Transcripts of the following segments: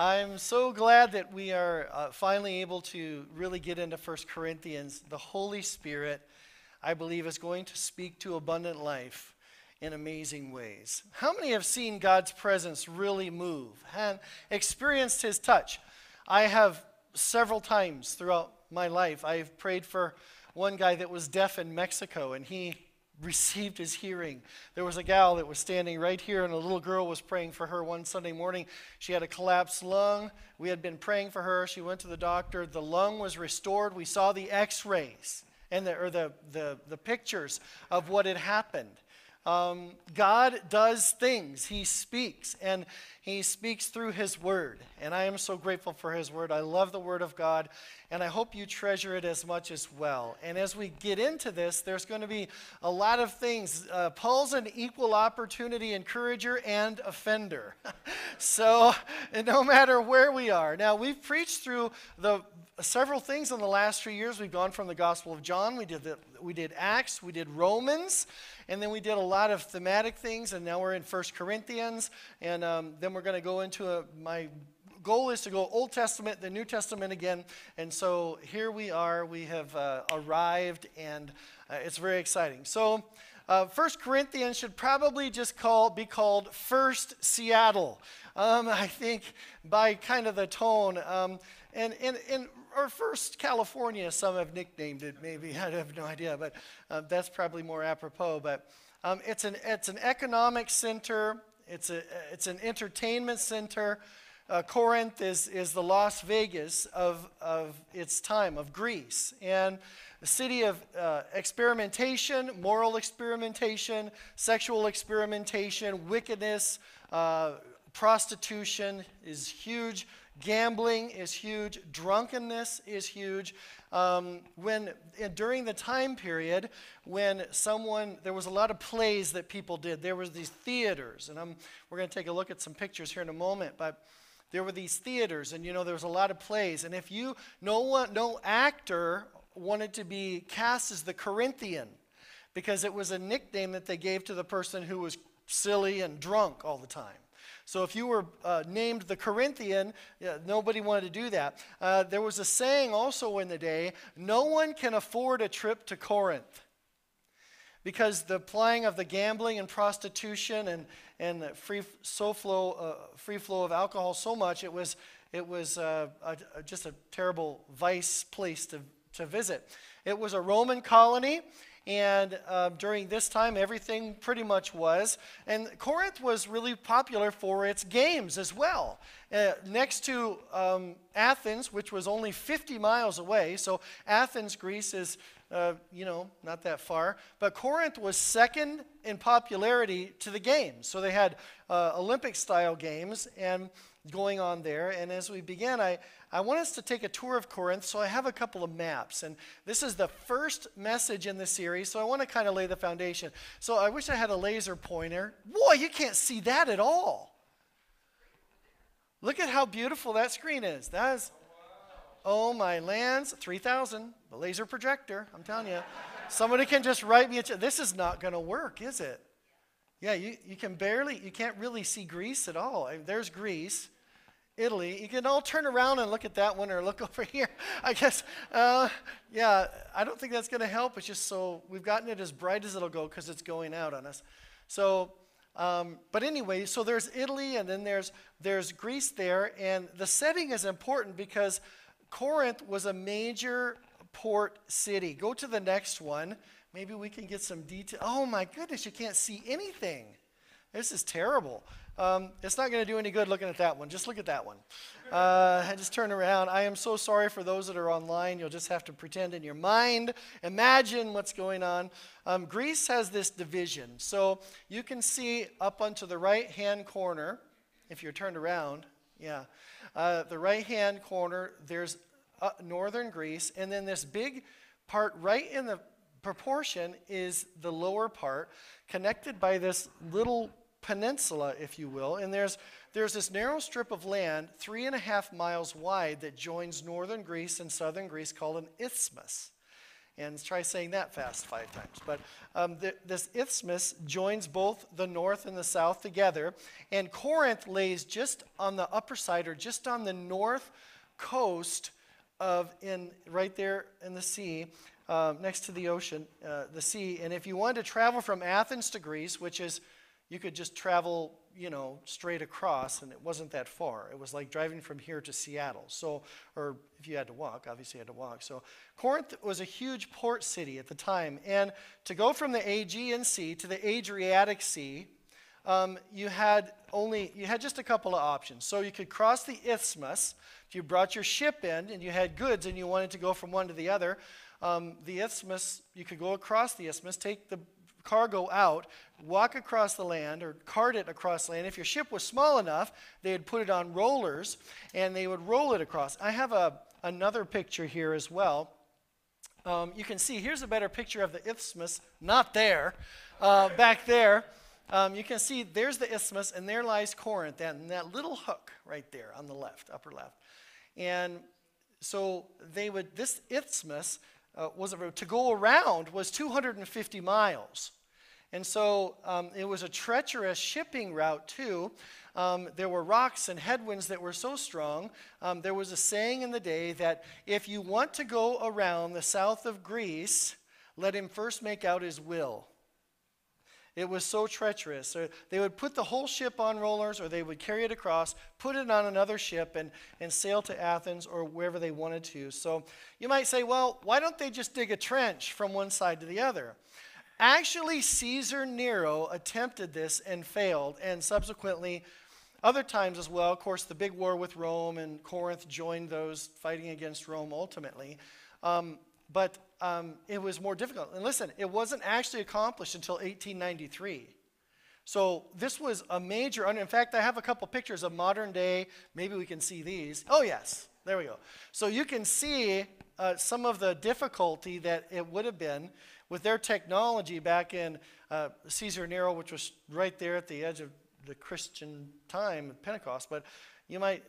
I'm so glad that we are uh, finally able to really get into 1 Corinthians. The Holy Spirit, I believe, is going to speak to abundant life in amazing ways. How many have seen God's presence really move and experienced His touch? I have several times throughout my life. I've prayed for one guy that was deaf in Mexico, and he received his hearing. There was a gal that was standing right here, and a little girl was praying for her one Sunday morning. She had a collapsed lung. We had been praying for her. She went to the doctor. The lung was restored. We saw the x rays and the, or the, the, the pictures of what had happened. Um, God does things. He speaks, and He speaks through His Word. And I am so grateful for His Word. I love the Word of God, and I hope you treasure it as much as well. And as we get into this, there's going to be a lot of things. Uh, Paul's an equal opportunity encourager and offender. so, no matter where we are. Now, we've preached through the several things in the last three years. We've gone from the Gospel of John, we did, the, we did Acts, we did Romans, and then we did a lot of thematic things, and now we're in First Corinthians, and um, then we're going to go into a, my goal is to go Old Testament, the New Testament again, and so here we are. We have uh, arrived, and uh, it's very exciting. So. Uh, First Corinthians should probably just call, be called First Seattle. Um, I think by kind of the tone. Um, and, and, and First California, some have nicknamed it maybe. I have no idea, but uh, that's probably more apropos. But um, it's, an, it's an economic center, it's, a, it's an entertainment center. Uh, Corinth is, is the Las Vegas of, of its time, of Greece. And the city of uh, experimentation, moral experimentation, sexual experimentation, wickedness, uh, prostitution is huge. Gambling is huge. Drunkenness is huge. Um, when during the time period when someone there was a lot of plays that people did, there was these theaters, and I'm, we're going to take a look at some pictures here in a moment, but there were these theaters, and you know there was a lot of plays, and if you no one no actor wanted to be cast as the Corinthian because it was a nickname that they gave to the person who was silly and drunk all the time. So if you were uh, named the Corinthian, yeah, nobody wanted to do that. Uh, there was a saying also in the day no one can afford a trip to Corinth. Because the plying of the gambling and prostitution and, and the free, so flow, uh, free flow of alcohol so much, it was, it was uh, a, a, just a terrible vice place to, to visit. It was a Roman colony, and uh, during this time, everything pretty much was. And Corinth was really popular for its games as well. Uh, next to um, Athens, which was only 50 miles away, so Athens, Greece is, uh, you know, not that far. But Corinth was second in popularity to the games. So they had uh, Olympic style games and going on there. And as we began, I, I want us to take a tour of Corinth, so I have a couple of maps. And this is the first message in the series, so I want to kind of lay the foundation. So I wish I had a laser pointer. Boy, you can't see that at all. Look at how beautiful that screen is. That is, oh my lands, 3000, the laser projector, I'm telling you. Somebody can just write me a, check. this is not going to work, is it? Yeah, you, you can barely, you can't really see Greece at all. There's Greece. Italy. You can all turn around and look at that one or look over here. I guess, uh, yeah, I don't think that's going to help. It's just so we've gotten it as bright as it'll go because it's going out on us. So, um, but anyway, so there's Italy and then there's, there's Greece there. And the setting is important because Corinth was a major port city. Go to the next one. Maybe we can get some detail. Oh my goodness, you can't see anything. This is terrible. Um, it's not going to do any good looking at that one. Just look at that one. Uh, just turn around. I am so sorry for those that are online. You'll just have to pretend in your mind, imagine what's going on. Um, Greece has this division. So you can see up onto the right hand corner, if you're turned around, yeah, uh, the right hand corner, there's uh, northern Greece, and then this big part right in the proportion is the lower part, connected by this little peninsula, if you will. And there's, there's this narrow strip of land, three and a half miles wide, that joins northern Greece and southern Greece called an isthmus. And try saying that fast five times. But um, the, this isthmus joins both the north and the south together. And Corinth lays just on the upper side or just on the north coast of in right there in the sea uh, next to the ocean, uh, the sea. And if you wanted to travel from Athens to Greece, which is, you could just travel, you know, straight across, and it wasn't that far. It was like driving from here to Seattle. So, or if you had to walk, obviously you had to walk. So, Corinth was a huge port city at the time. And to go from the Aegean Sea to the Adriatic Sea, um, you had only you had just a couple of options. So you could cross the isthmus if you brought your ship in and you had goods and you wanted to go from one to the other um, the isthmus, you could go across the isthmus, take the cargo out, walk across the land or cart it across land. If your ship was small enough, they would put it on rollers and they would roll it across. I have a, another picture here as well. Um, you can see here's a better picture of the isthmus, not there, uh, back there. Um, you can see there's the isthmus and there lies Corinth and that little hook right there on the left, upper left. And so they would, this isthmus uh, was a, to go around was 250 miles. And so um, it was a treacherous shipping route, too. Um, there were rocks and headwinds that were so strong. Um, there was a saying in the day that if you want to go around the south of Greece, let him first make out his will. It was so treacherous. So they would put the whole ship on rollers or they would carry it across, put it on another ship, and, and sail to Athens or wherever they wanted to. So you might say, well, why don't they just dig a trench from one side to the other? Actually, Caesar Nero attempted this and failed, and subsequently, other times as well. Of course, the big war with Rome and Corinth joined those fighting against Rome ultimately. Um, but um, it was more difficult. And listen, it wasn't actually accomplished until 1893. So this was a major, in fact, I have a couple pictures of modern day. Maybe we can see these. Oh, yes, there we go. So you can see uh, some of the difficulty that it would have been with their technology back in uh, Caesar Nero, which was right there at the edge of the Christian time, Pentecost. But you might,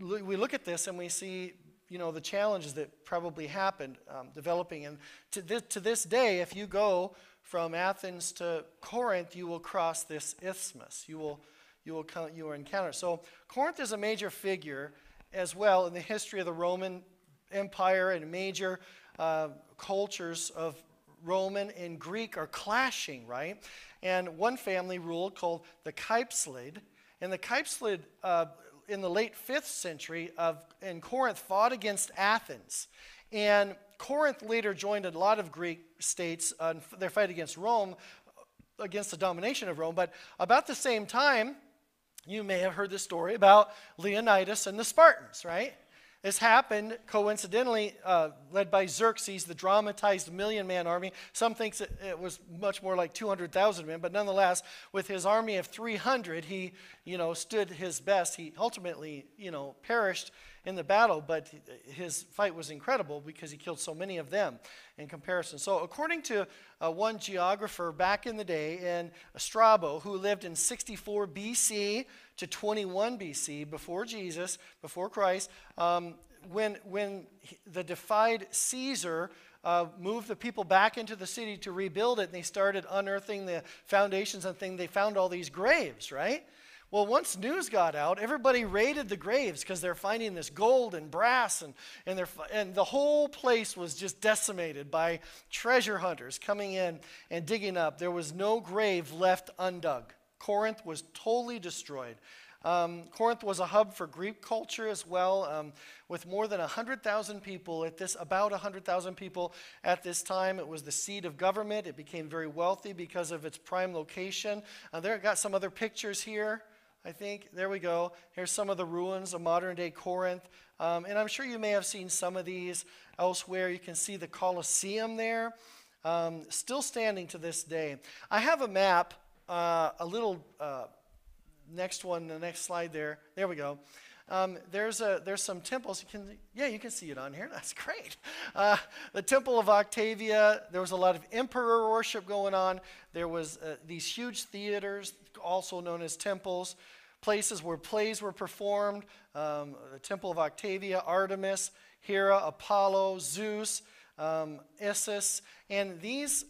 we look at this and we see you know, the challenges that probably happened um, developing. And to this, to this day, if you go from Athens to Corinth, you will cross this isthmus. You will, you will, you will encounter. So Corinth is a major figure as well in the history of the Roman Empire and major uh, cultures of Roman and Greek are clashing, right? And one family ruled called the Cypselid. And the Cypselid uh, in the late 5th century of, in Corinth fought against Athens. And Corinth later joined a lot of Greek states uh, in their fight against Rome, against the domination of Rome. But about the same time, you may have heard the story about Leonidas and the Spartans, right? This happened coincidentally, uh, led by Xerxes, the dramatized million man army. Some thinks it, it was much more like 200,000 men, but nonetheless, with his army of 300, he, you know, stood his best. He ultimately, you know, perished in the battle, but his fight was incredible because he killed so many of them in comparison. So, according to uh, one geographer back in the day, in Strabo, who lived in 64 BC to 21 BC, before Jesus, before Christ, um, when, when the defied Caesar uh, moved the people back into the city to rebuild it, and they started unearthing the foundations and things, they found all these graves, right? Well, once news got out, everybody raided the graves because they're finding this gold and brass, and, and, and the whole place was just decimated by treasure hunters coming in and digging up. There was no grave left undug. Corinth was totally destroyed. Um, Corinth was a hub for Greek culture as well, um, with more than 100,000 people at this, about 100,000 people at this time. It was the seat of government. It became very wealthy because of its prime location. Uh, there, got some other pictures here. I think. There we go. Here's some of the ruins of modern day Corinth. Um, and I'm sure you may have seen some of these elsewhere. You can see the Colosseum there, um, still standing to this day. I have a map, uh, a little uh, next one, the next slide there. There we go. Um, there's, a, there's some temples. You can, yeah, you can see it on here. That's great. Uh, the Temple of Octavia, there was a lot of emperor worship going on. There was uh, these huge theaters, also known as temples, places where plays were performed. Um, the Temple of Octavia, Artemis, Hera, Apollo, Zeus, um, Isis. And these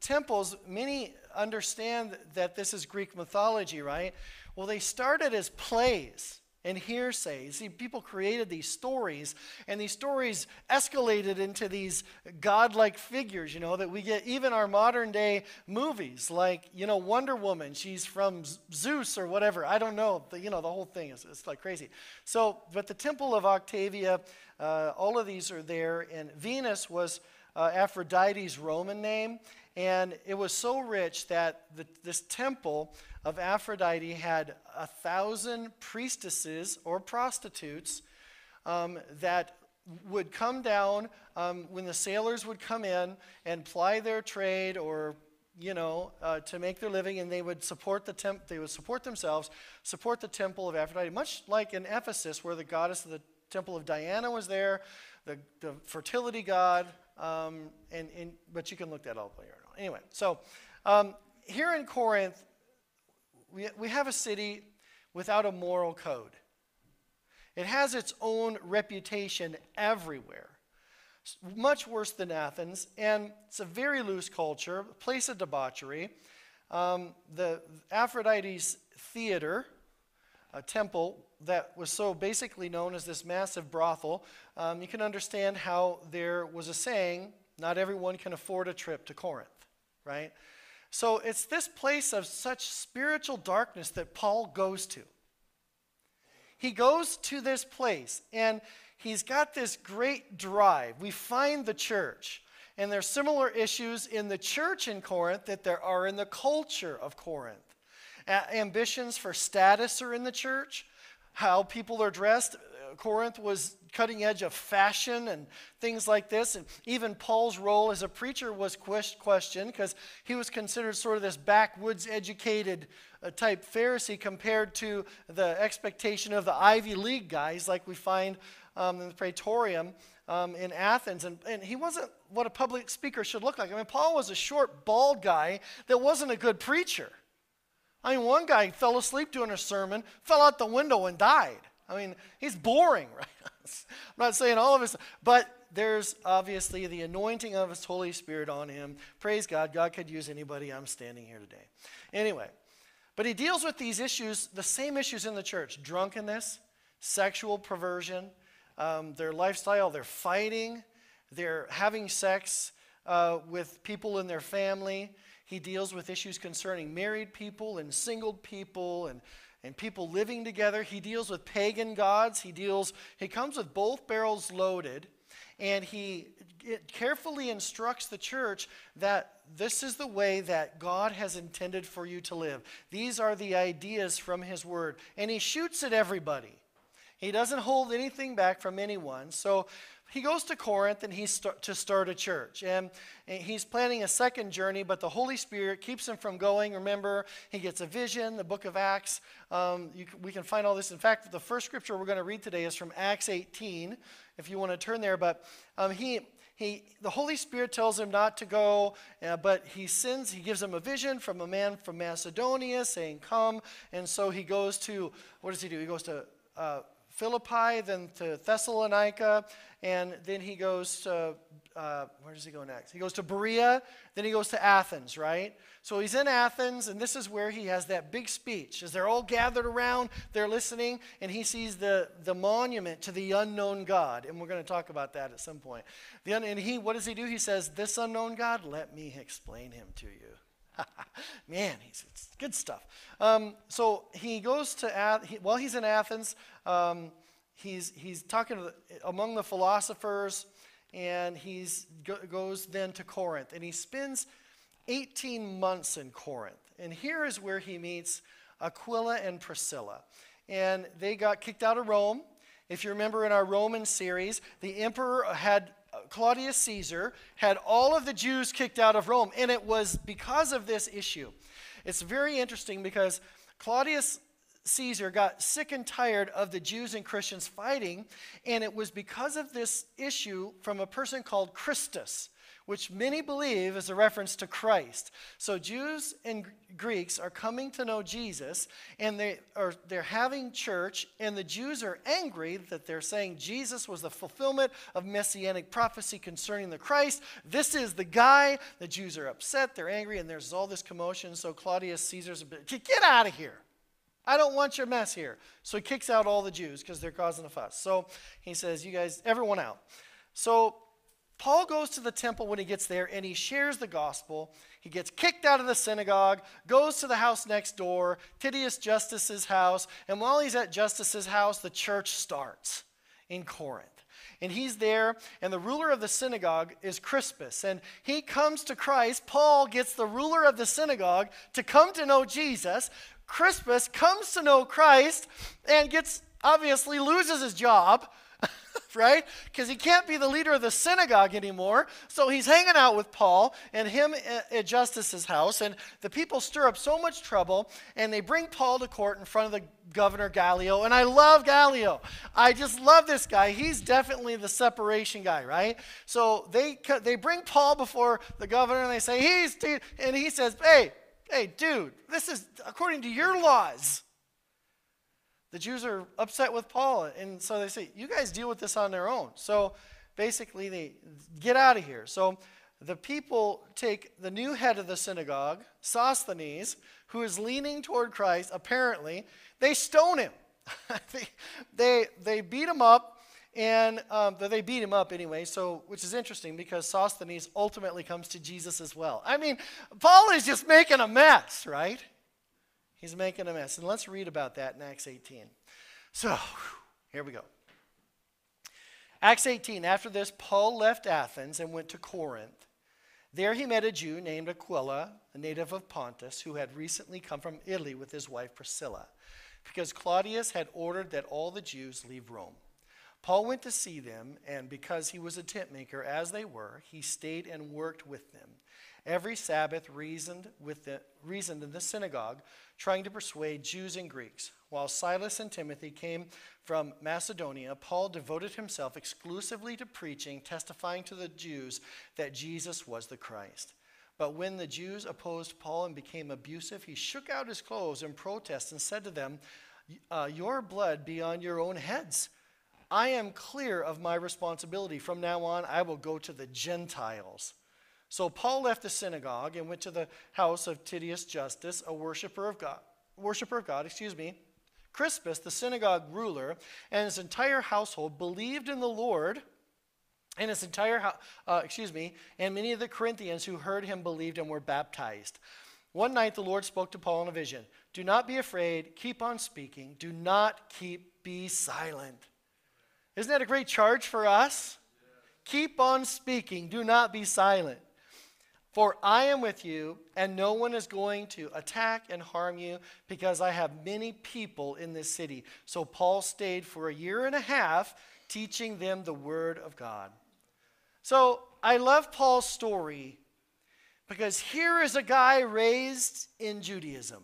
temples, many understand that this is Greek mythology, right? Well, they started as plays and hearsay. See, people created these stories, and these stories escalated into these godlike figures, you know, that we get even our modern day movies, like, you know, Wonder Woman, she's from Zeus or whatever. I don't know. The, you know, the whole thing is it's like crazy. So, but the Temple of Octavia, uh, all of these are there, and Venus was uh, Aphrodite's Roman name, and it was so rich that the, this temple of Aphrodite had a thousand priestesses or prostitutes um, that would come down um, when the sailors would come in and ply their trade or you know uh, to make their living and they would support the temp- they would support themselves support the temple of aphrodite much like in ephesus where the goddess of the temple of diana was there the, the fertility god um, and, and, but you can look that up later on. anyway so um, here in corinth we, we have a city without a moral code. It has its own reputation everywhere, much worse than Athens, and it's a very loose culture, a place of debauchery. Um, the Aphrodite's theater, a temple that was so basically known as this massive brothel, um, you can understand how there was a saying, not everyone can afford a trip to Corinth, right? So it's this place of such spiritual darkness that Paul goes to. He goes to this place and he's got this great drive. We find the church. And there's similar issues in the church in Corinth that there are in the culture of Corinth. Ambitions for status are in the church, how people are dressed. Corinth was cutting edge of fashion and things like this. And even Paul's role as a preacher was questioned because he was considered sort of this backwoods educated uh, type Pharisee compared to the expectation of the Ivy League guys like we find um, in the Praetorium. Um, in Athens, and, and he wasn't what a public speaker should look like. I mean, Paul was a short, bald guy that wasn't a good preacher. I mean, one guy fell asleep doing a sermon, fell out the window, and died. I mean, he's boring, right? I'm not saying all of us, but there's obviously the anointing of His Holy Spirit on him. Praise God. God could use anybody. I'm standing here today. Anyway, but he deals with these issues, the same issues in the church drunkenness, sexual perversion, um, their lifestyle, they're fighting, they're having sex uh, with people in their family. He deals with issues concerning married people and single people and and people living together. He deals with pagan gods. He deals, he comes with both barrels loaded, and he carefully instructs the church that this is the way that God has intended for you to live. These are the ideas from his word. And he shoots at everybody. He doesn't hold anything back from anyone. So he goes to Corinth and he's start, to start a church. And, and, he's planning a second journey, but the Holy Spirit keeps him from going. Remember, he gets a vision, the book of Acts. Um, you, we can find all this. In fact, the first scripture we're going to read today is from Acts 18, if you want to turn there. But um, he, he, the Holy Spirit tells him not to go, uh, but he sends, he gives him a vision from a man from Macedonia saying, Come. And so he goes to, what does he do? He goes to uh, Philippi, then to Thessalonica, and then he goes to, uh, where does he go next? He goes to Berea, then he goes to Athens, right? So he's in Athens, and this is where he has that big speech. As they're all gathered around, they're listening, and he sees the, the monument to the unknown God. And we're going to talk about that at some point. The and he, what does he do? He says, This unknown God, let me explain him to you. Man, he's, it's good stuff. Um, so he goes to, Ath- he, while he's in Athens, um, he's, he's talking the, among the philosophers, and he go, goes then to Corinth. And he spends 18 months in Corinth. And here is where he meets Aquila and Priscilla. And they got kicked out of Rome. If you remember in our Roman series, the emperor had Claudius Caesar had all of the Jews kicked out of Rome, and it was because of this issue. It's very interesting because Claudius Caesar got sick and tired of the Jews and Christians fighting, and it was because of this issue from a person called Christus. Which many believe is a reference to Christ. So Jews and Greeks are coming to know Jesus and they are they're having church and the Jews are angry that they're saying Jesus was the fulfillment of messianic prophecy concerning the Christ. This is the guy. The Jews are upset, they're angry and there's all this commotion. So Claudius Caesar's get out of here. I don't want your mess here. So he kicks out all the Jews because they're causing a fuss. So he says, You guys, everyone out. So Paul goes to the temple when he gets there and he shares the gospel. He gets kicked out of the synagogue, goes to the house next door, Titius Justus's house, and while he's at Justus's house, the church starts in Corinth. And he's there, and the ruler of the synagogue is Crispus. And he comes to Christ. Paul gets the ruler of the synagogue to come to know Jesus. Crispus comes to know Christ and gets obviously loses his job right? Because he can't be the leader of the synagogue anymore. So he's hanging out with Paul and him at Justus's house. And the people stir up so much trouble and they bring Paul to court in front of the governor Gallio. And I love Gallio. I just love this guy. He's definitely the separation guy, right? So they, they bring Paul before the governor and they say, he's, and he says, hey, hey, dude, this is according to your laws the Jews are upset with Paul, and so they say, You guys deal with this on their own. So basically, they get out of here. So the people take the new head of the synagogue, Sosthenes, who is leaning toward Christ, apparently, they stone him. they, they, beat him up, and um, they beat him up anyway, so which is interesting because Sosthenes ultimately comes to Jesus as well. I mean, Paul is just making a mess, right? He's making a mess. And let's read about that in Acts 18. So, here we go. Acts 18. After this, Paul left Athens and went to Corinth. There he met a Jew named Aquila, a native of Pontus, who had recently come from Italy with his wife Priscilla, because Claudius had ordered that all the Jews leave Rome. Paul went to see them, and because he was a tent maker, as they were, he stayed and worked with them. Every Sabbath reasoned, with the, reasoned in the synagogue, trying to persuade Jews and Greeks. While Silas and Timothy came from Macedonia, Paul devoted himself exclusively to preaching, testifying to the Jews that Jesus was the Christ. But when the Jews opposed Paul and became abusive, he shook out his clothes in protest and said to them, uh, Your blood be on your own heads. I am clear of my responsibility. From now on, I will go to the Gentiles. So Paul left the synagogue and went to the house of Titius Justus, a worshiper of God, worshiper of God, excuse me. Crispus, the synagogue ruler, and his entire household believed in the Lord, and his entire, uh, excuse me, and many of the Corinthians who heard him believed and were baptized. One night the Lord spoke to Paul in a vision. Do not be afraid, keep on speaking, do not keep be silent. Isn't that a great charge for us? Keep on speaking, do not be silent. For I am with you, and no one is going to attack and harm you, because I have many people in this city. So Paul stayed for a year and a half, teaching them the word of God. So I love Paul's story because here is a guy raised in Judaism.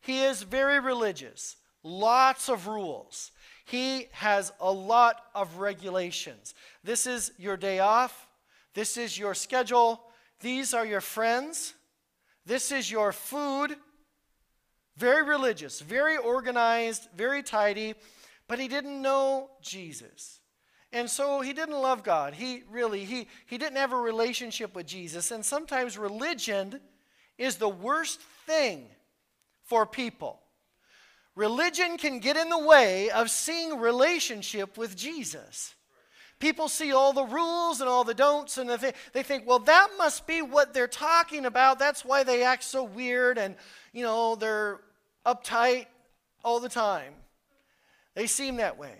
He is very religious, lots of rules. He has a lot of regulations. This is your day off, this is your schedule these are your friends. This is your food. Very religious, very organized, very tidy, but he didn't know Jesus. And so he didn't love God. He really he he didn't have a relationship with Jesus. And sometimes religion is the worst thing for people. Religion can get in the way of seeing relationship with Jesus. People see all the rules and all the don'ts, and they, they think, well, that must be what they're talking about. That's why they act so weird and, you know, they're uptight all the time. They seem that way.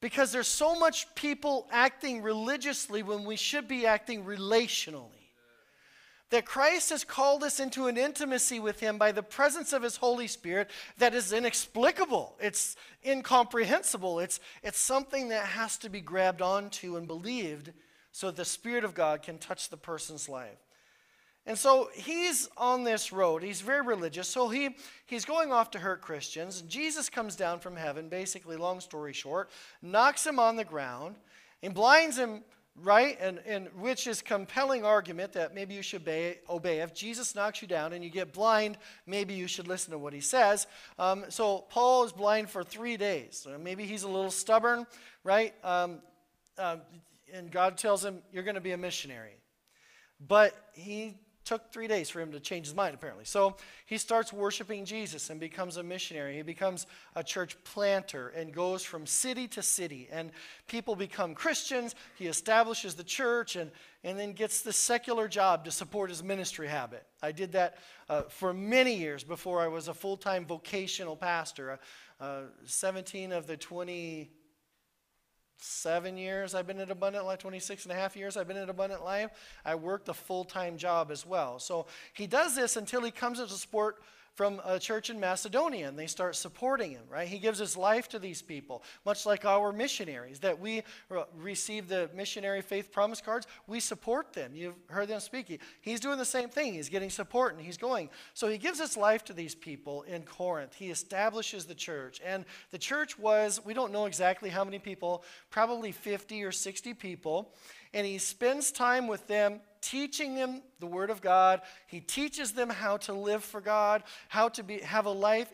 Because there's so much people acting religiously when we should be acting relationally that Christ has called us into an intimacy with Him by the presence of His Holy Spirit that is inexplicable. It's incomprehensible. It's, it's something that has to be grabbed onto and believed so the Spirit of God can touch the person's life. And so he's on this road. He's very religious. So he, he's going off to hurt Christians. Jesus comes down from heaven, basically, long story short, knocks him on the ground and blinds him right? And, and which is compelling argument that maybe you should obey, obey. If Jesus knocks you down and you get blind, maybe you should listen to what he says. Um, so Paul is blind for three days. maybe he's a little stubborn, right? Um, uh, and God tells him, You're going to be a missionary. But he took three days for him to change his mind, apparently. So he starts worshiping Jesus and becomes a missionary. He becomes a church planter and goes from city to city. And people become Christians. He establishes the church and, and then gets the secular job to support his ministry habit. I did that uh, for many years before I was a full time vocational pastor. Uh, uh, 17 of the 20 seven years I've been at Abundant Life, 26 and a half years I've been at Abundant Life. I worked a full time job as well. So he does this until he comes into support from a church in Macedonia and they start supporting him, right? He gives his life to these people, much like our missionaries that we receive the missionary faith promise cards. We support them. You've heard them speak. He's doing the same thing. He's getting support and he's going. So he gives his life to these people in Corinth. He establishes the church. And the church was, we don't know exactly how many people, probably 50 or 60 people. And he spends time with them teaching them the Word of God. He teaches them how to live for God, how to be, have a life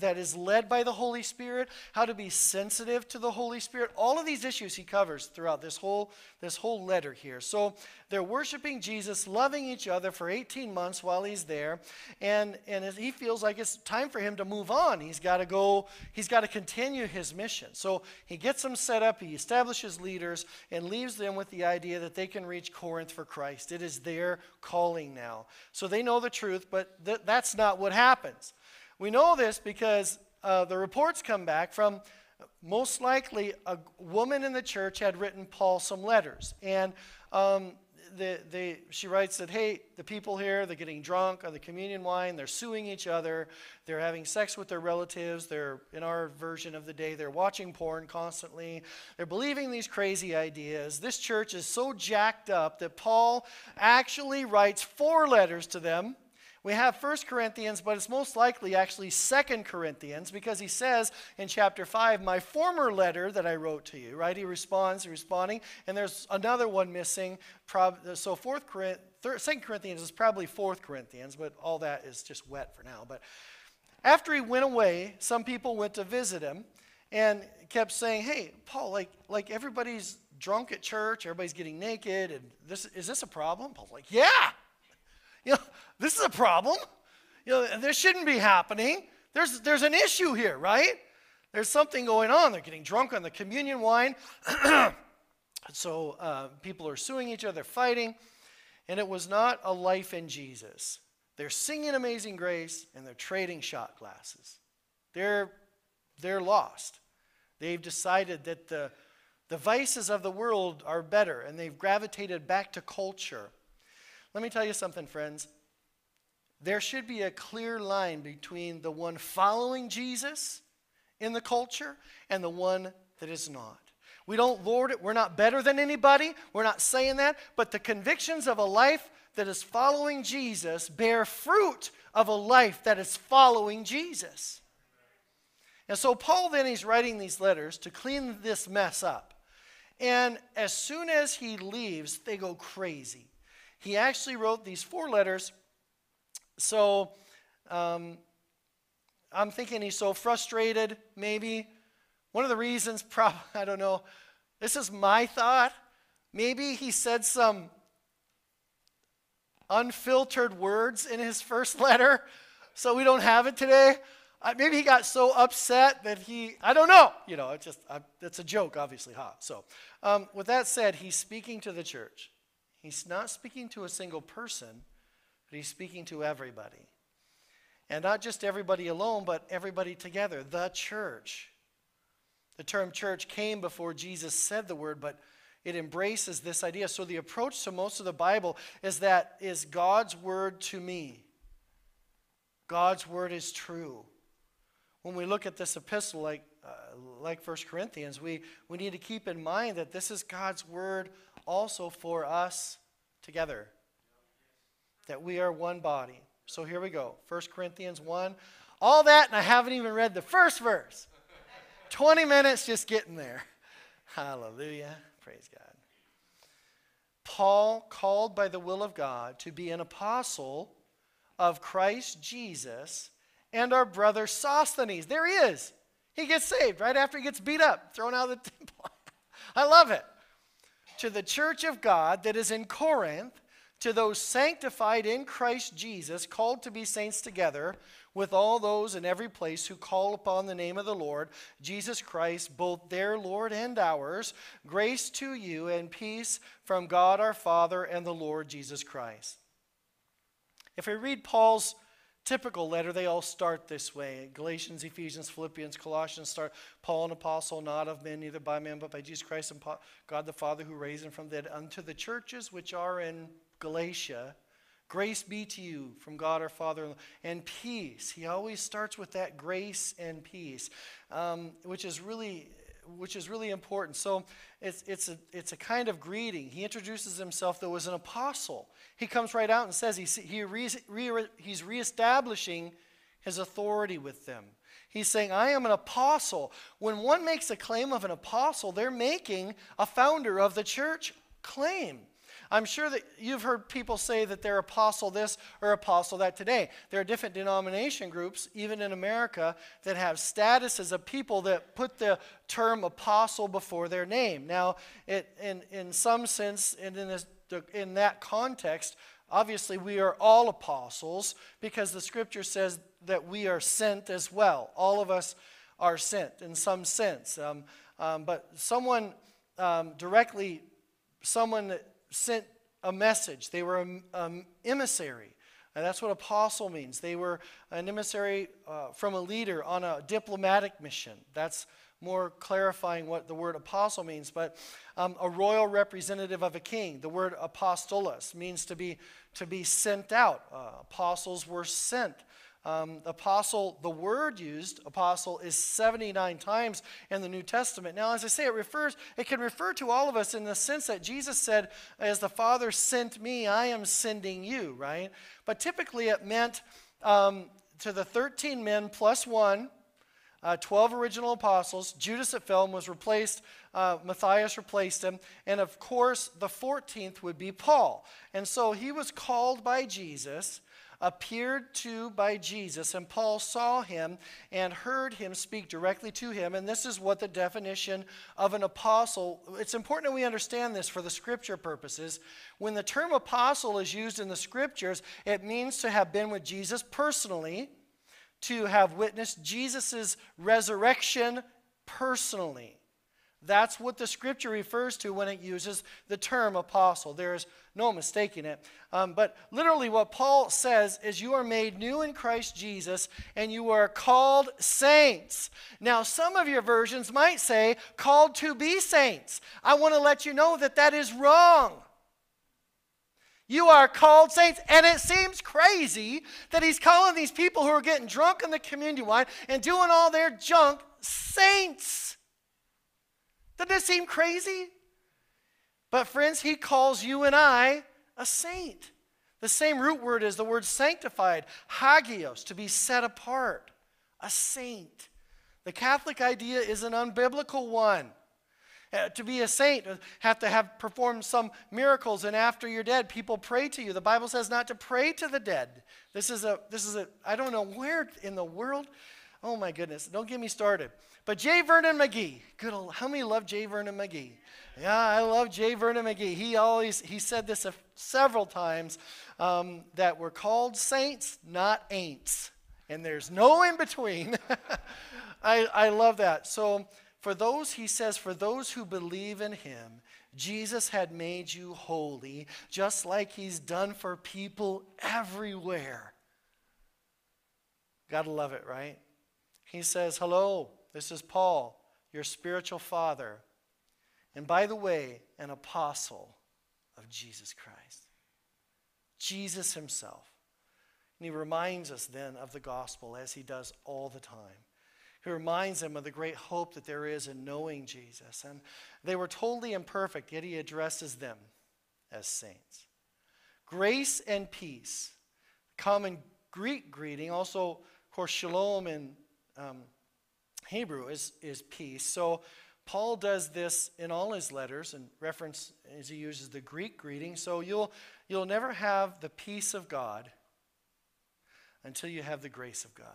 that is led by the Holy Spirit, how to be sensitive to the Holy Spirit. All of these issues he covers throughout this whole, this whole letter here. So they're worshiping Jesus, loving each other for 18 months while he's there. And, and he feels like it's time for him to move on. He's got to go, he's got to continue his mission. So he gets them set up, he establishes leaders, and leaves them with the idea that they can reach Corinth for Christ. It is their calling now. So they know the truth, but th- that's not what happens. We know this because uh, the reports come back from most likely a woman in the church had written Paul some letters. And um, she writes that, hey, the people here, they're getting drunk on the communion wine, they're suing each other, they're having sex with their relatives, they're, in our version of the day, they're watching porn constantly, they're believing these crazy ideas. This church is so jacked up that Paul actually writes four letters to them we have First Corinthians, but it's most likely actually Second Corinthians because he says in chapter 5, My former letter that I wrote to you, right? He responds, responding, and there's another one missing. So fourth Second Corinthians is probably Fourth Corinthians, but all that is just wet for now. But after he went away, some people went to visit him and kept saying, Hey, Paul, like, like everybody's drunk at church, everybody's getting naked, and this is this a problem? Paul's like, Yeah. You know, this is a problem. You know, this shouldn't be happening. There's, there's an issue here, right? There's something going on. They're getting drunk on the communion wine. so uh, people are suing each other, fighting. And it was not a life in Jesus. They're singing Amazing Grace and they're trading shot glasses. They're, they're lost. They've decided that the, the vices of the world are better and they've gravitated back to culture. Let me tell you something, friends. There should be a clear line between the one following Jesus in the culture and the one that is not. We don't lord it. We're not better than anybody. We're not saying that. But the convictions of a life that is following Jesus bear fruit of a life that is following Jesus. And so Paul then he's writing these letters to clean this mess up. And as soon as he leaves, they go crazy he actually wrote these four letters. So um, I'm thinking he's so frustrated, maybe. One of the reasons, probably, I don't know, this is my thought. Maybe he said some unfiltered words in his first letter, so we don't have it today. Uh, maybe he got so upset that he, I don't know. You know, it's just, uh, it's a joke, obviously, huh? So, um, with that said, he's speaking to the church. He's not speaking to a single person, but he's speaking to everybody. And not just everybody alone, but everybody together, the church. The term church came before Jesus said the word, but it embraces this idea. So the approach to most of the Bible is that is God's word to me. God's word is true. When we look at this epistle like uh, like 1 Corinthians, we, we need to keep in mind that this is God's word also for us together. That we are one body. So here we go. 1 Corinthians 1. All that, and I haven't even read the first verse. 20 minutes just getting there. Hallelujah. Praise God. Paul, called by the will of God to be an apostle of Christ Jesus, and our brother Sosthenes. There he is. He gets saved right after he gets beat up, thrown out of the temple. I love it. To the church of God that is in Corinth, to those sanctified in Christ Jesus, called to be saints together, with all those in every place who call upon the name of the Lord, Jesus Christ, both their Lord and ours, grace to you and peace from God our Father and the Lord Jesus Christ. If we read Paul's typical letter, they all start this way. Galatians, Ephesians, Philippians, Colossians start Paul, an apostle, not of men, neither by men, but by Jesus Christ and God the Father who raised him from the dead, unto the churches which are in Galatia Grace be to you from God our Father and peace. He always starts with that grace and peace, um, which is really which is really important. So it's, it's, a, it's a kind of greeting. He introduces himself, though, as an apostle. He comes right out and says he, he re, re, he's reestablishing his authority with them. He's saying, I am an apostle. When one makes a claim of an apostle, they're making a founder of the church claim. I'm sure that you've heard people say that they're apostle this or apostle that today. There are different denomination groups, even in America, that have status as a people that put the term apostle before their name. Now, it, in, in some sense, and in, this, in that context, obviously we are all apostles because the scripture says that we are sent as well. All of us are sent in some sense. Um, um, but someone um, directly, someone that sent a message, they were an emissary. And that's what apostle means. They were an emissary uh, from a leader on a diplomatic mission. That's more clarifying what the word apostle means. But um, a royal representative of a king. The word apostolos means to be, to be sent out. Uh, apostles were sent. Um, apostle, the word used, apostle, is 79 times in the New Testament. Now, as I say, it refers, it can refer to all of us in the sense that Jesus said, As the Father sent me, I am sending you, right? But typically it meant um, to the 13 men plus one, uh, 12 original apostles. Judas at Film was replaced, uh, Matthias replaced him. And of course, the 14th would be Paul. And so he was called by Jesus appeared to by Jesus, and Paul saw him and heard him speak directly to him. And this is what the definition of an apostle. It's important that we understand this for the scripture purposes. When the term apostle is used in the scriptures, it means to have been with Jesus personally, to have witnessed Jesus' resurrection personally. That's what the scripture refers to when it uses the term apostle. There's no mistaking it. Um, but literally, what Paul says is, You are made new in Christ Jesus, and you are called saints. Now, some of your versions might say, called to be saints. I want to let you know that that is wrong. You are called saints. And it seems crazy that he's calling these people who are getting drunk in the community wine and doing all their junk saints. Doesn't it seem crazy? But, friends, he calls you and I a saint. The same root word as the word sanctified, hagios, to be set apart, a saint. The Catholic idea is an unbiblical one. Uh, to be a saint, uh, have to have performed some miracles, and after you're dead, people pray to you. The Bible says not to pray to the dead. This is a, this is a, I don't know where in the world. Oh my goodness, don't get me started. But J. Vernon McGee, good old, how many love J. Vernon McGee? Yeah, I love J. Vernon McGee. He always he said this a, several times um, that we're called saints, not ain'ts, and there's no in between. I, I love that. So for those, he says, for those who believe in him, Jesus had made you holy, just like he's done for people everywhere. Gotta love it, right? He says, Hello, this is Paul, your spiritual father and by the way, an apostle of Jesus Christ. Jesus himself. And he reminds us then of the gospel as he does all the time. He reminds them of the great hope that there is in knowing Jesus. And they were totally imperfect, yet he addresses them as saints. Grace and peace. Common Greek greeting, also, of course, shalom in um, Hebrew is, is peace. So Paul does this in all his letters and reference as he uses the Greek greeting. So you'll, you'll never have the peace of God until you have the grace of God.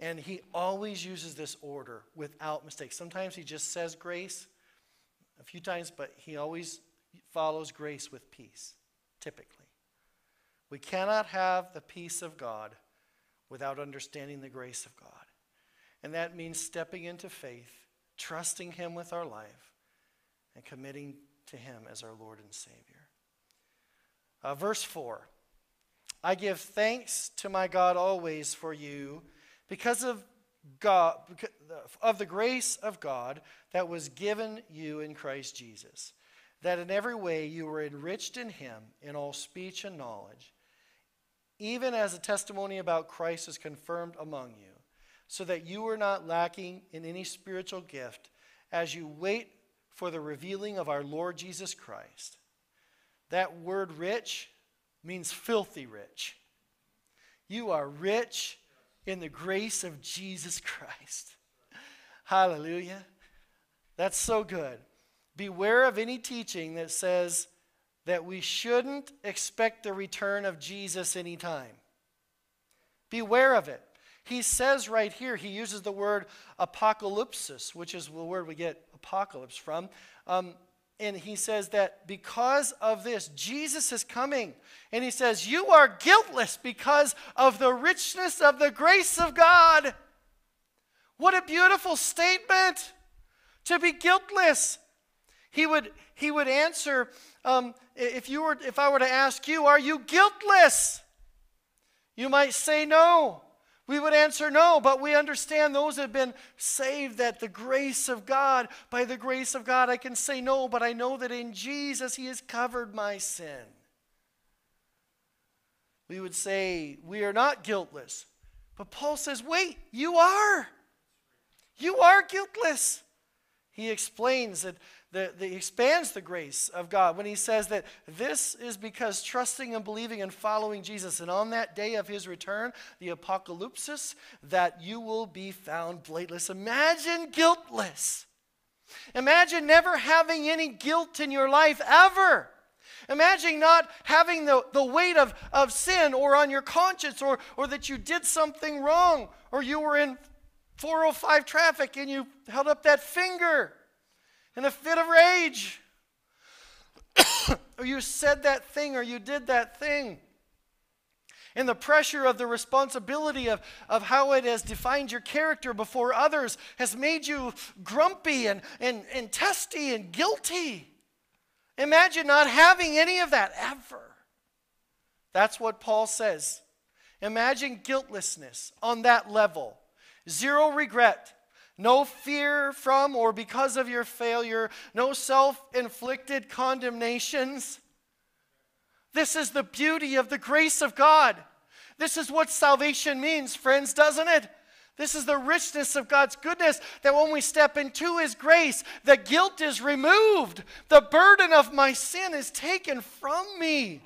And he always uses this order without mistake. Sometimes he just says grace a few times, but he always follows grace with peace, typically. We cannot have the peace of God without understanding the grace of God. And that means stepping into faith, trusting Him with our life, and committing to Him as our Lord and Savior. Uh, verse 4 I give thanks to my God always for you because of God, of the grace of God that was given you in Christ Jesus, that in every way you were enriched in Him in all speech and knowledge, even as a testimony about Christ is confirmed among you so that you are not lacking in any spiritual gift as you wait for the revealing of our Lord Jesus Christ. That word rich means filthy rich. You are rich in the grace of Jesus Christ. Hallelujah. That's so good. Beware of any teaching that says that we shouldn't expect the return of Jesus anytime. Beware of it. He says right here, he uses the word apocalypsis, which is the word we get apocalypse from. Um, and he says that because of this, Jesus is coming. And he says, You are guiltless because of the richness of the grace of God. What a beautiful statement to be guiltless. He would, he would answer um, if, you were, if I were to ask you, Are you guiltless? You might say no. We would answer no, but we understand those have been saved that the grace of God, by the grace of God, I can say no, but I know that in Jesus He has covered my sin. We would say we are not guiltless. But Paul says, wait, you are. You are guiltless. He explains that the, expands the grace of God when he says that this is because trusting and believing and following Jesus, and on that day of his return, the apocalypsis, that you will be found blameless. Imagine guiltless. Imagine never having any guilt in your life ever. Imagine not having the, the weight of, of sin or on your conscience or, or that you did something wrong or you were in 405 traffic and you held up that finger in a fit of rage. or oh, you said that thing or you did that thing. And the pressure of the responsibility of, of how it has defined your character before others has made you grumpy and, and, and testy and guilty. Imagine not having any of that ever. That's what Paul says. Imagine guiltlessness on that level. Zero regret, no fear from or because of your failure, no self inflicted condemnations. This is the beauty of the grace of God. This is what salvation means, friends, doesn't it? This is the richness of God's goodness that when we step into His grace, the guilt is removed. The burden of my sin is taken from me.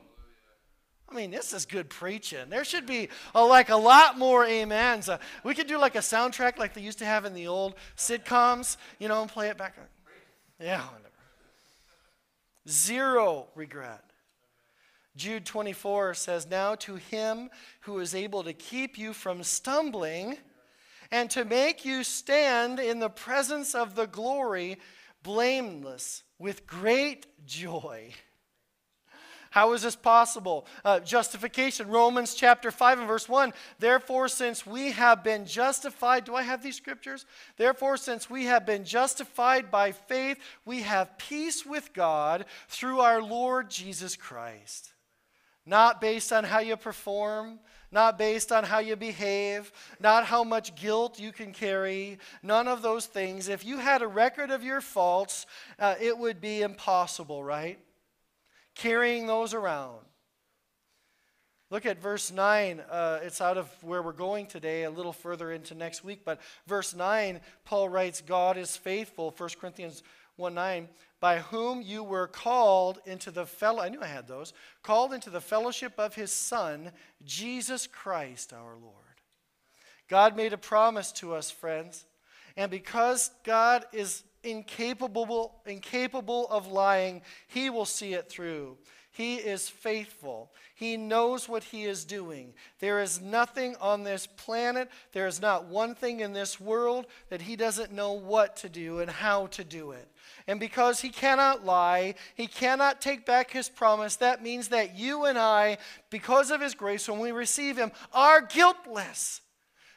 I mean, this is good preaching. There should be a, like a lot more amens. Uh, we could do like a soundtrack like they used to have in the old sitcoms, you know, and play it back. Yeah, whatever. Zero regret. Jude 24 says, Now to him who is able to keep you from stumbling and to make you stand in the presence of the glory blameless with great joy. How is this possible? Uh, justification, Romans chapter 5 and verse 1. Therefore, since we have been justified, do I have these scriptures? Therefore, since we have been justified by faith, we have peace with God through our Lord Jesus Christ. Not based on how you perform, not based on how you behave, not how much guilt you can carry, none of those things. If you had a record of your faults, uh, it would be impossible, right? Carrying those around. Look at verse 9. Uh, it's out of where we're going today, a little further into next week. But verse 9, Paul writes, God is faithful, 1 Corinthians 1 9, by whom you were called into the fellow, I knew I had those, called into the fellowship of his Son, Jesus Christ our Lord. God made a promise to us, friends. And because God is incapable, incapable of lying, he will see it through. He is faithful. He knows what he is doing. There is nothing on this planet, there is not one thing in this world that he doesn't know what to do and how to do it. And because he cannot lie, he cannot take back his promise, that means that you and I, because of his grace, when we receive him, are guiltless.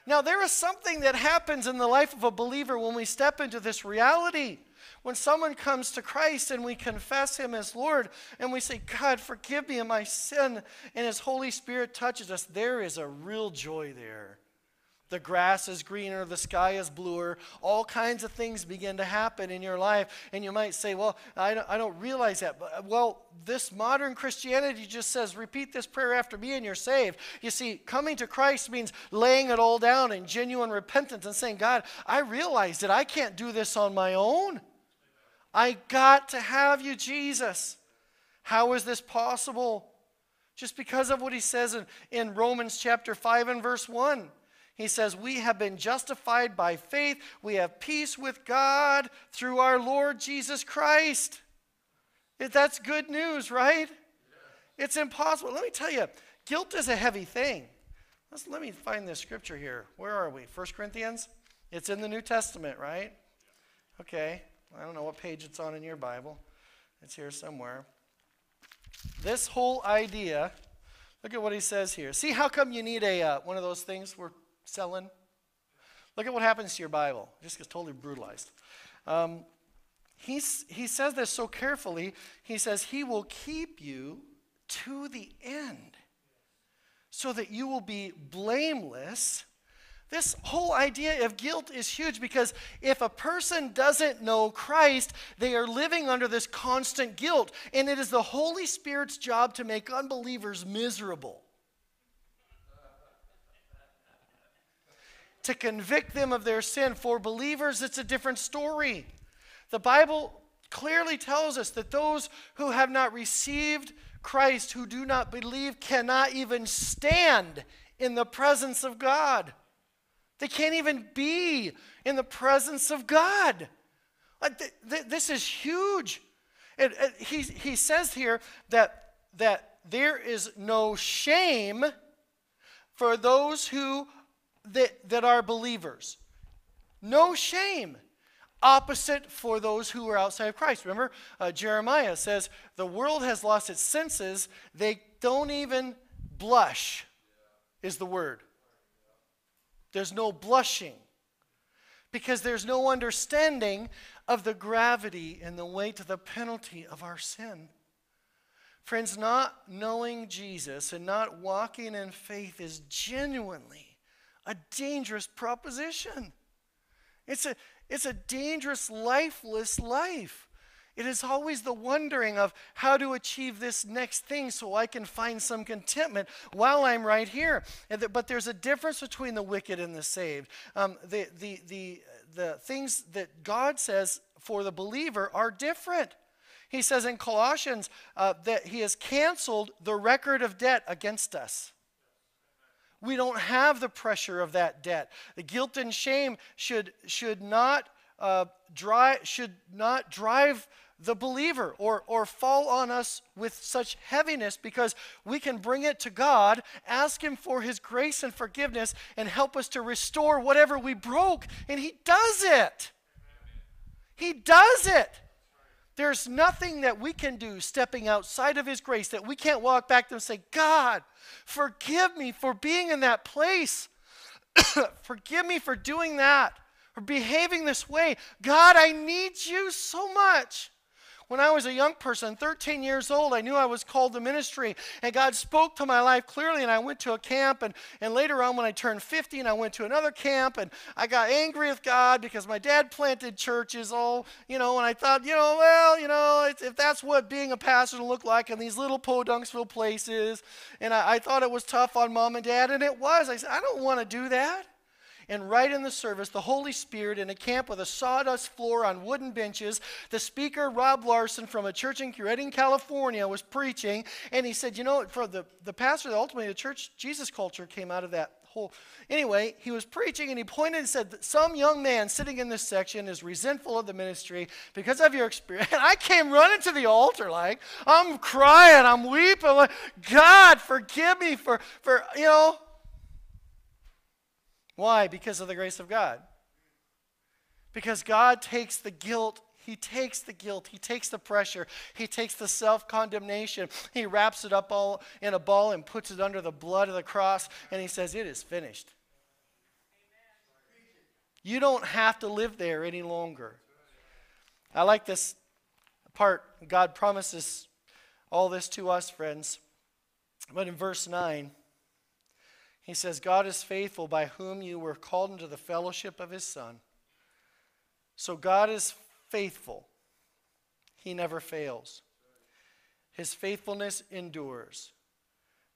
Now, there is something that happens in the life of a believer when we step into this reality. When someone comes to Christ and we confess Him as Lord and we say, God, forgive me of my sin, and His Holy Spirit touches us, there is a real joy there. The grass is greener, the sky is bluer, all kinds of things begin to happen in your life. And you might say, Well, I don't, I don't realize that. But, uh, well, this modern Christianity just says, Repeat this prayer after me and you're saved. You see, coming to Christ means laying it all down in genuine repentance and saying, God, I realize that I can't do this on my own. I got to have you, Jesus. How is this possible? Just because of what he says in, in Romans chapter 5 and verse 1. He says, We have been justified by faith. We have peace with God through our Lord Jesus Christ. That's good news, right? It's impossible. Let me tell you, guilt is a heavy thing. Let's, let me find this scripture here. Where are we? 1 Corinthians? It's in the New Testament, right? Okay. I don't know what page it's on in your Bible. It's here somewhere. This whole idea, look at what he says here. See how come you need a uh, one of those things we're selling? Look at what happens to your Bible. It just gets totally brutalized. Um, he says this so carefully. He says, He will keep you to the end so that you will be blameless this whole idea of guilt is huge because if a person doesn't know Christ, they are living under this constant guilt. And it is the Holy Spirit's job to make unbelievers miserable, to convict them of their sin. For believers, it's a different story. The Bible clearly tells us that those who have not received Christ, who do not believe, cannot even stand in the presence of God. They can't even be in the presence of God. Uh, this is huge. And uh, he, he says here that, that there is no shame for those who that, that are believers. No shame. Opposite for those who are outside of Christ. Remember, uh, Jeremiah says, The world has lost its senses. They don't even blush, is the word. There's no blushing because there's no understanding of the gravity and the weight of the penalty of our sin. Friends, not knowing Jesus and not walking in faith is genuinely a dangerous proposition. It's a, it's a dangerous, lifeless life. It is always the wondering of how to achieve this next thing so I can find some contentment while I'm right here. But there's a difference between the wicked and the saved. Um, the, the, the, the things that God says for the believer are different. He says in Colossians uh, that He has canceled the record of debt against us. We don't have the pressure of that debt. The guilt and shame should, should not uh, drive should not drive the believer or, or fall on us with such heaviness because we can bring it to God, ask Him for His grace and forgiveness, and help us to restore whatever we broke. And He does it. He does it. There's nothing that we can do stepping outside of His grace that we can't walk back to and say, God, forgive me for being in that place. forgive me for doing that, for behaving this way. God, I need you so much. When I was a young person, 13 years old, I knew I was called to ministry, and God spoke to my life clearly, and I went to a camp, and, and later on when I turned 50, and I went to another camp, and I got angry with God because my dad planted churches, all, you know, and I thought, you know, well, you know, if that's what being a pastor looked like in these little podunksville places, and I, I thought it was tough on mom and dad, and it was. I said, I don't want to do that. And right in the service, the Holy Spirit in a camp with a sawdust floor on wooden benches, the speaker, Rob Larson from a church in Redding, California, was preaching. And he said, You know, for the, the pastor, ultimately the church Jesus culture came out of that whole. Anyway, he was preaching and he pointed and said, Some young man sitting in this section is resentful of the ministry because of your experience. And I came running to the altar like, I'm crying, I'm weeping, like, God, forgive me for, for, you know. Why? Because of the grace of God. Because God takes the guilt he takes the guilt, he takes the pressure, he takes the self condemnation, he wraps it up all in a ball and puts it under the blood of the cross, and he says, It is finished. You don't have to live there any longer. I like this part. God promises all this to us, friends. But in verse 9, he says, God is faithful by whom you were called into the fellowship of his Son. So God is faithful. He never fails. His faithfulness endures.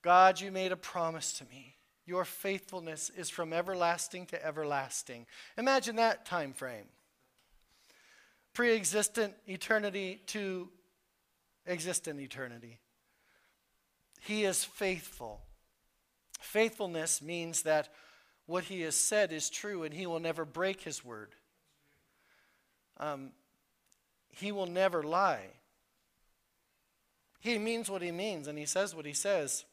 God, you made a promise to me. Your faithfulness is from everlasting to everlasting. Imagine that time frame. Pre existent eternity to existent eternity. He is faithful. Faithfulness means that what he has said is true and he will never break his word. Um, he will never lie. He means what he means and he says what he says.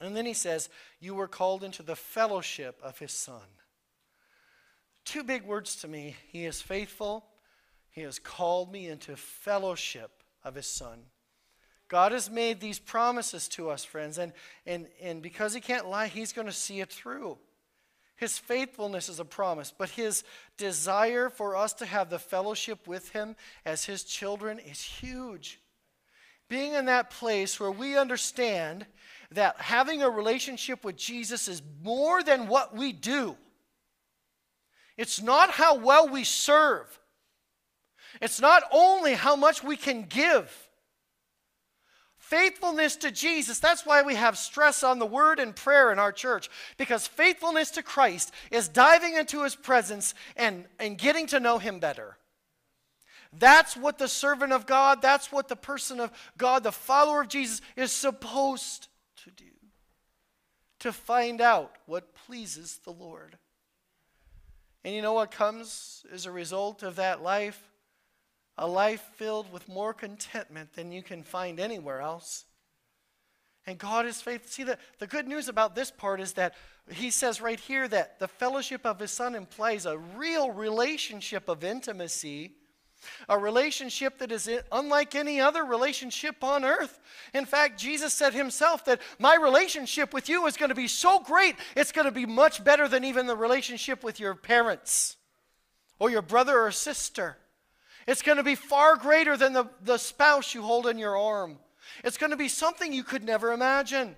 And then he says, You were called into the fellowship of his Son. Two big words to me. He is faithful. He has called me into fellowship of his Son. God has made these promises to us, friends, and, and, and because he can't lie, he's going to see it through. His faithfulness is a promise, but his desire for us to have the fellowship with him as his children is huge. Being in that place where we understand that having a relationship with Jesus is more than what we do. It's not how well we serve. It's not only how much we can give. Faithfulness to Jesus, that's why we have stress on the word and prayer in our church. Because faithfulness to Christ is diving into his presence and, and getting to know him better. That's what the servant of God, that's what the person of God, the follower of Jesus, is supposed to do. To find out what pleases the Lord. And you know what comes as a result of that life? A life filled with more contentment than you can find anywhere else. And God is faithful. See, the, the good news about this part is that he says right here that the fellowship of his son implies a real relationship of intimacy, a relationship that is unlike any other relationship on earth. In fact, Jesus said himself that my relationship with you is going to be so great, it's going to be much better than even the relationship with your parents or your brother or sister. It's going to be far greater than the, the spouse you hold in your arm. It's going to be something you could never imagine.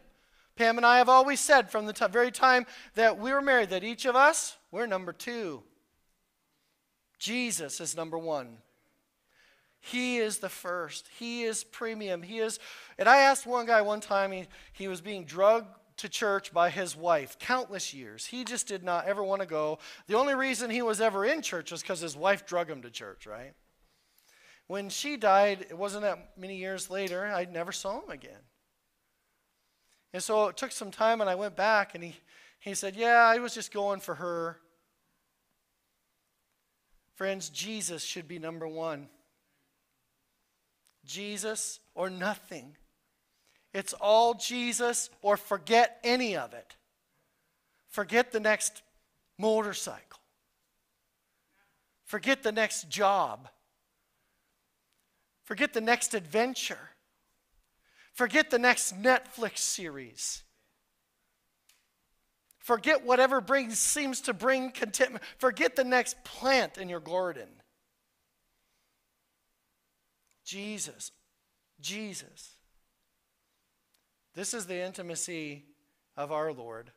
Pam and I have always said from the t- very time that we were married that each of us, we're number two. Jesus is number one. He is the first. He is premium. He is, and I asked one guy one time, he, he was being drugged to church by his wife countless years. He just did not ever want to go. The only reason he was ever in church was because his wife drug him to church, right? When she died, it wasn't that many years later, I never saw him again. And so it took some time, and I went back, and he, he said, Yeah, I was just going for her. Friends, Jesus should be number one. Jesus or nothing. It's all Jesus or forget any of it. Forget the next motorcycle. Forget the next job. Forget the next adventure. Forget the next Netflix series. Forget whatever brings, seems to bring contentment. Forget the next plant in your garden. Jesus. Jesus. This is the intimacy of our Lord.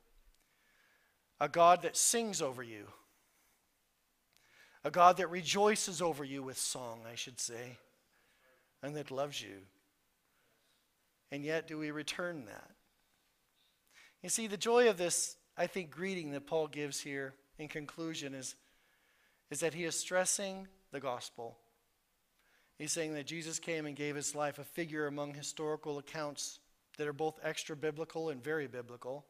A God that sings over you. A God that rejoices over you with song, I should say and that loves you. And yet, do we return that? You see, the joy of this, I think, greeting that Paul gives here in conclusion is, is that he is stressing the gospel. He's saying that Jesus came and gave his life a figure among historical accounts that are both extra biblical and very biblical.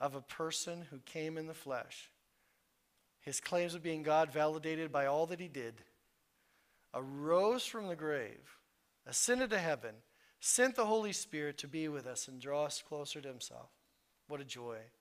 of a person who came in the flesh. His claims of being God validated by all that he did, arose from the grave, ascended to heaven, sent the Holy Spirit to be with us and draw us closer to himself. What a joy.